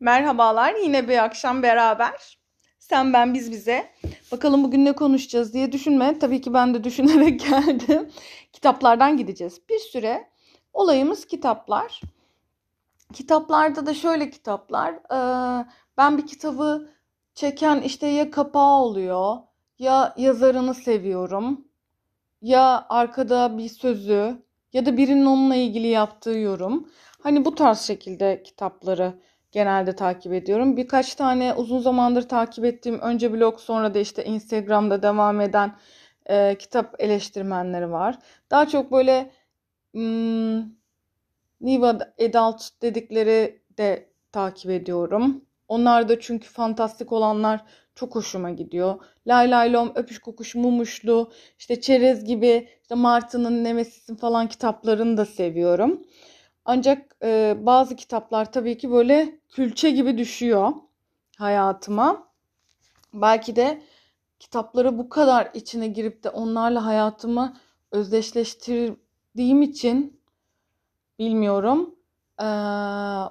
Merhabalar, yine bir akşam beraber. Sen ben biz bize. Bakalım bugün ne konuşacağız diye düşünme. Tabii ki ben de düşünerek geldim. Kitaplardan gideceğiz. Bir süre olayımız kitaplar. Kitaplarda da şöyle kitaplar. Ee, ben bir kitabı çeken işte ya kapağı oluyor ya yazarını seviyorum ya arkada bir sözü ya da birinin onunla ilgili yaptığı yorum. Hani bu tarz şekilde kitapları genelde takip ediyorum. Birkaç tane uzun zamandır takip ettiğim önce blog sonra da işte Instagram'da devam eden e, kitap eleştirmenleri var. Daha çok böyle hmm, New Adult dedikleri de takip ediyorum. Onlar da çünkü fantastik olanlar çok hoşuma gidiyor. Lay lay lom, öpüş kokuş, mumuşlu, işte çerez gibi, işte Martı'nın Nemesis'in falan kitaplarını da seviyorum. Ancak e, bazı kitaplar tabii ki böyle külçe gibi düşüyor hayatıma. Belki de kitapları bu kadar içine girip de onlarla hayatımı özdeşleştirdiğim için bilmiyorum. Ee,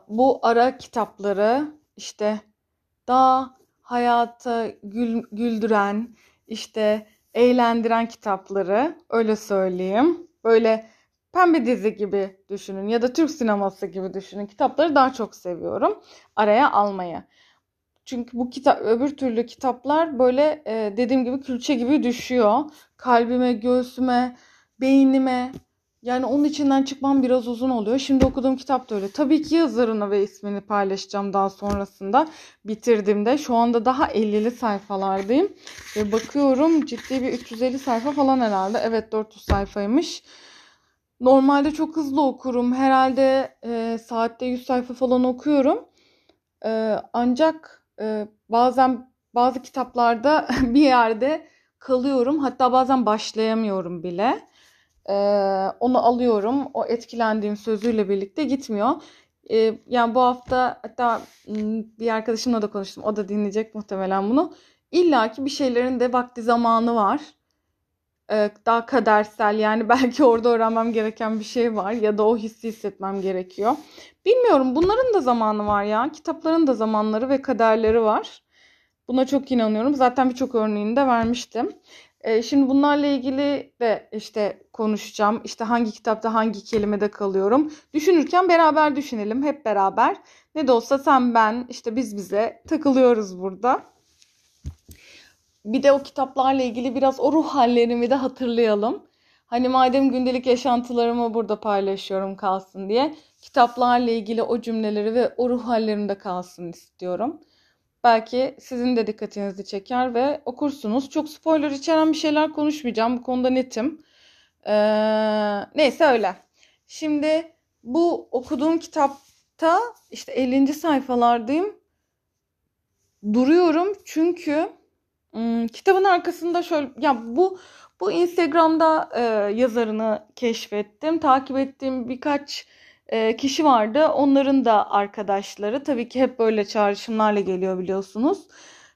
bu ara kitapları işte daha hayata gül, güldüren, işte eğlendiren kitapları öyle söyleyeyim. Böyle pembe dizi gibi düşünün ya da Türk sineması gibi düşünün. Kitapları daha çok seviyorum araya almayı. Çünkü bu kitap öbür türlü kitaplar böyle e, dediğim gibi külçe gibi düşüyor. Kalbime, göğsüme, beynime. Yani onun içinden çıkmam biraz uzun oluyor. Şimdi okuduğum kitap da öyle. Tabii ki yazarını ve ismini paylaşacağım daha sonrasında bitirdiğimde. Şu anda daha 50'li sayfalardayım. Ve bakıyorum ciddi bir 350 sayfa falan herhalde. Evet 400 sayfaymış. Normalde çok hızlı okurum. Herhalde e, saatte 100 sayfa falan okuyorum. E, ancak e, bazen bazı kitaplarda bir yerde kalıyorum. Hatta bazen başlayamıyorum bile. E, onu alıyorum. O etkilendiğim sözüyle birlikte gitmiyor. E, yani bu hafta hatta bir arkadaşımla da konuştum. O da dinleyecek muhtemelen bunu. İlla ki bir şeylerin de vakti zamanı var daha kadersel yani belki orada öğrenmem gereken bir şey var ya da o hissi hissetmem gerekiyor. Bilmiyorum bunların da zamanı var ya. Kitapların da zamanları ve kaderleri var. Buna çok inanıyorum. Zaten birçok örneğini de vermiştim. E, şimdi bunlarla ilgili de işte konuşacağım. İşte hangi kitapta hangi kelimede kalıyorum. Düşünürken beraber düşünelim hep beraber. Ne de olsa sen ben işte biz bize takılıyoruz burada bir de o kitaplarla ilgili biraz o ruh hallerimi de hatırlayalım. Hani madem gündelik yaşantılarımı burada paylaşıyorum kalsın diye kitaplarla ilgili o cümleleri ve o ruh hallerim de kalsın istiyorum. Belki sizin de dikkatinizi çeker ve okursunuz. Çok spoiler içeren bir şeyler konuşmayacağım. Bu konuda netim. Ee, neyse öyle. Şimdi bu okuduğum kitapta işte 50. sayfalardayım. Duruyorum çünkü Hmm, kitabın arkasında şöyle ya bu bu Instagram'da e, yazarını keşfettim. Takip ettiğim birkaç e, kişi vardı. Onların da arkadaşları. Tabii ki hep böyle çağrışımlarla geliyor biliyorsunuz.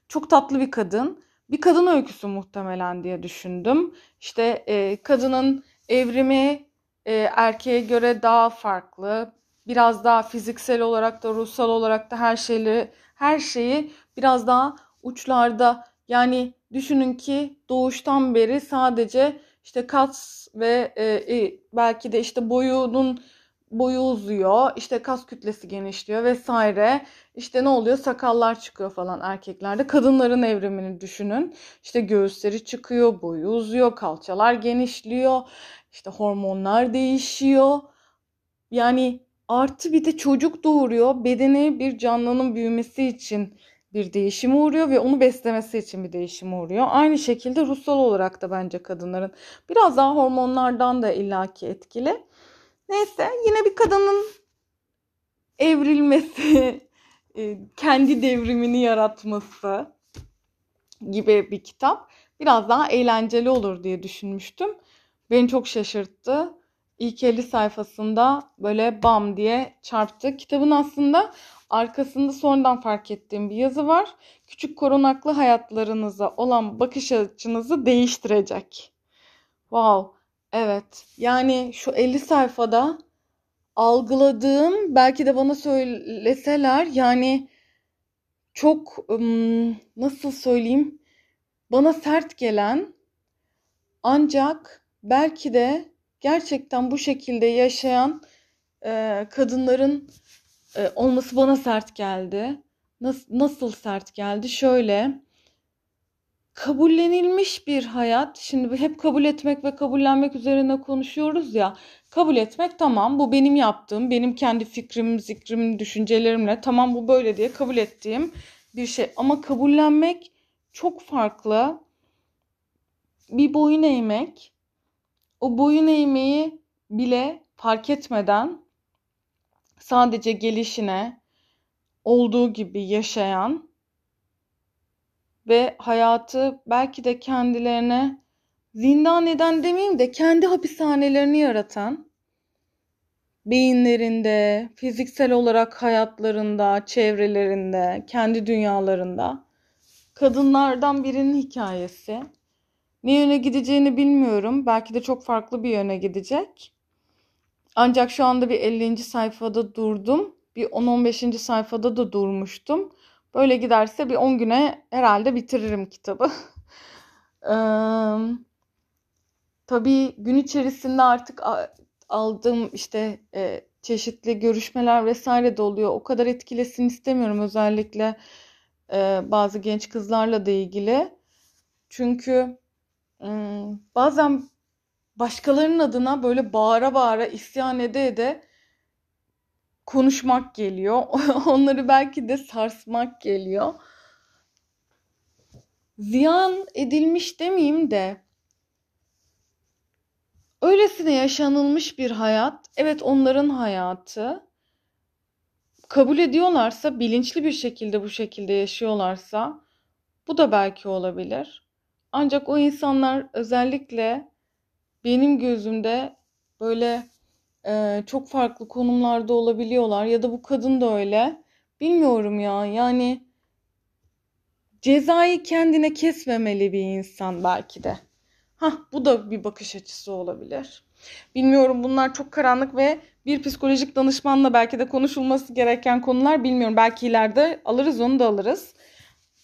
Çok tatlı bir kadın. Bir kadın öyküsü muhtemelen diye düşündüm. İşte e, kadının evrimi e, erkeğe göre daha farklı. Biraz daha fiziksel olarak da ruhsal olarak da her şeyleri her şeyi biraz daha uçlarda yani düşünün ki doğuştan beri sadece işte kas ve e, e, belki de işte boyunun boyu uzuyor, işte kas kütlesi genişliyor vesaire. İşte ne oluyor? Sakallar çıkıyor falan erkeklerde. Kadınların evrimini düşünün. İşte göğüsleri çıkıyor, boyu uzuyor, kalçalar genişliyor. İşte hormonlar değişiyor. Yani artı bir de çocuk doğuruyor. Bedeni bir canlının büyümesi için bir değişime uğruyor ve onu beslemesi için bir değişime uğruyor. Aynı şekilde ruhsal olarak da bence kadınların biraz daha hormonlardan da illaki etkili. Neyse yine bir kadının evrilmesi, e, kendi devrimini yaratması gibi bir kitap. Biraz daha eğlenceli olur diye düşünmüştüm. Beni çok şaşırttı. İlk 50 sayfasında böyle bam diye çarptı. Kitabın aslında Arkasında sonradan fark ettiğim bir yazı var. Küçük korunaklı hayatlarınıza olan bakış açınızı değiştirecek. Wow. Evet. Yani şu 50 sayfada algıladığım belki de bana söyleseler yani çok nasıl söyleyeyim bana sert gelen ancak belki de gerçekten bu şekilde yaşayan e, kadınların e, olması bana sert geldi. Nasıl, nasıl sert geldi? Şöyle kabullenilmiş bir hayat. Şimdi hep kabul etmek ve kabullenmek üzerine konuşuyoruz ya. Kabul etmek tamam bu benim yaptığım, benim kendi fikrim, zikrim, düşüncelerimle tamam bu böyle diye kabul ettiğim bir şey. Ama kabullenmek çok farklı. Bir boyun eğmek, o boyun eğmeyi bile fark etmeden sadece gelişine olduğu gibi yaşayan ve hayatı belki de kendilerine zindan eden demeyeyim de kendi hapishanelerini yaratan beyinlerinde, fiziksel olarak hayatlarında, çevrelerinde, kendi dünyalarında kadınlardan birinin hikayesi. Ne yöne gideceğini bilmiyorum. Belki de çok farklı bir yöne gidecek. Ancak şu anda bir 50. sayfada durdum. Bir 10-15. sayfada da durmuştum. Böyle giderse bir 10 güne herhalde bitiririm kitabı. tabii gün içerisinde artık aldığım işte e, çeşitli görüşmeler vesaire de oluyor. O kadar etkilesin istemiyorum özellikle e, bazı genç kızlarla da ilgili. Çünkü bazen başkalarının adına böyle bağıra bağıra isyan ede ede konuşmak geliyor. Onları belki de sarsmak geliyor. Ziyan edilmiş demeyeyim de öylesine yaşanılmış bir hayat. Evet onların hayatı. Kabul ediyorlarsa, bilinçli bir şekilde bu şekilde yaşıyorlarsa bu da belki olabilir. Ancak o insanlar özellikle benim gözümde böyle e, çok farklı konumlarda olabiliyorlar ya da bu kadın da öyle. Bilmiyorum ya yani cezayı kendine kesmemeli bir insan belki de. Hah bu da bir bakış açısı olabilir. Bilmiyorum bunlar çok karanlık ve bir psikolojik danışmanla belki de konuşulması gereken konular bilmiyorum. Belki ileride alırız onu da alırız.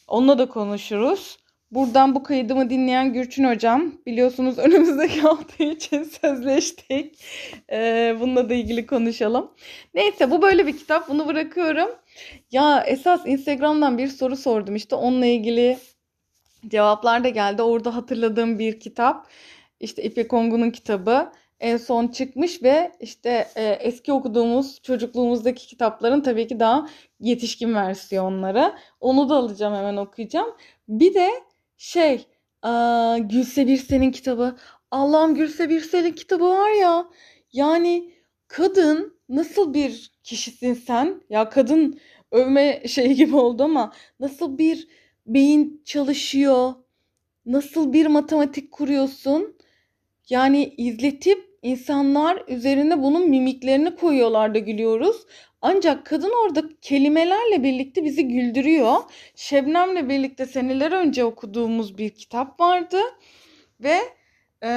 Onunla da konuşuruz. Buradan bu kaydımı dinleyen Gürçün Hocam biliyorsunuz önümüzdeki hafta için sözleştik. Ee, bununla da ilgili konuşalım. Neyse bu böyle bir kitap bunu bırakıyorum. Ya esas Instagram'dan bir soru sordum işte onunla ilgili cevaplar da geldi. Orada hatırladığım bir kitap işte İpek Ongun'un kitabı en son çıkmış ve işte e, eski okuduğumuz çocukluğumuzdaki kitapların tabii ki daha yetişkin versiyonları. Onu da alacağım hemen okuyacağım. Bir de şey aa, Gülse Birsel'in kitabı. Allah'ım Gülse Birsel'in kitabı var ya. Yani kadın nasıl bir kişisin sen? Ya kadın övme şeyi gibi oldu ama nasıl bir beyin çalışıyor? Nasıl bir matematik kuruyorsun? Yani izletip insanlar üzerine bunun mimiklerini koyuyorlar da gülüyoruz. Ancak kadın orada kelimelerle birlikte bizi güldürüyor. Şebnem'le birlikte seneler önce okuduğumuz bir kitap vardı. Ve e,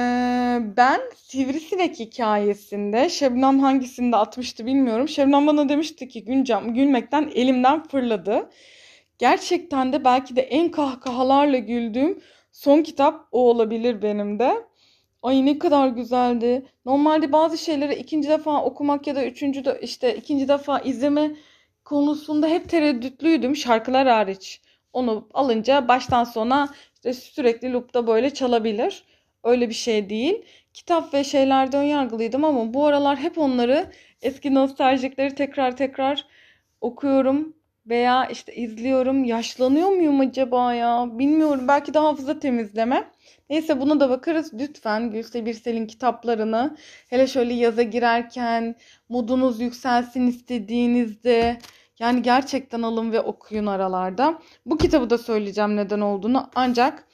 ben Sivrisinek hikayesinde Şebnem hangisinde atmıştı bilmiyorum. Şebnem bana demişti ki Güncam gülmekten elimden fırladı. Gerçekten de belki de en kahkahalarla güldüğüm son kitap o olabilir benim de. Ay ne kadar güzeldi. Normalde bazı şeyleri ikinci defa okumak ya da üçüncü de işte ikinci defa izleme konusunda hep tereddütlüydüm şarkılar hariç. Onu alınca baştan sona işte sürekli loop'ta böyle çalabilir. Öyle bir şey değil. Kitap ve şeylerde önyargılıydım ama bu aralar hep onları eski nostaljikleri tekrar tekrar okuyorum veya işte izliyorum. Yaşlanıyor muyum acaba ya? Bilmiyorum. Belki de hafıza temizleme. Neyse buna da bakarız. Lütfen Gülse Birsel'in kitaplarını hele şöyle yaza girerken modunuz yükselsin istediğinizde yani gerçekten alın ve okuyun aralarda. Bu kitabı da söyleyeceğim neden olduğunu ancak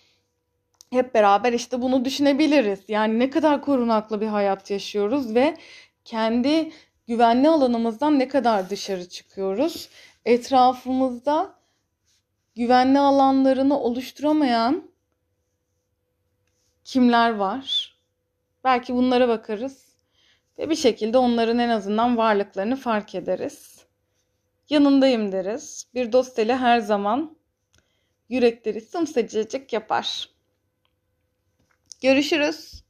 hep beraber işte bunu düşünebiliriz. Yani ne kadar korunaklı bir hayat yaşıyoruz ve kendi güvenli alanımızdan ne kadar dışarı çıkıyoruz. Etrafımızda güvenli alanlarını oluşturamayan kimler var? Belki bunlara bakarız ve bir şekilde onların en azından varlıklarını fark ederiz. yanındayım deriz. Bir dost eli her zaman yürekleri sımsıcacık yapar. Görüşürüz.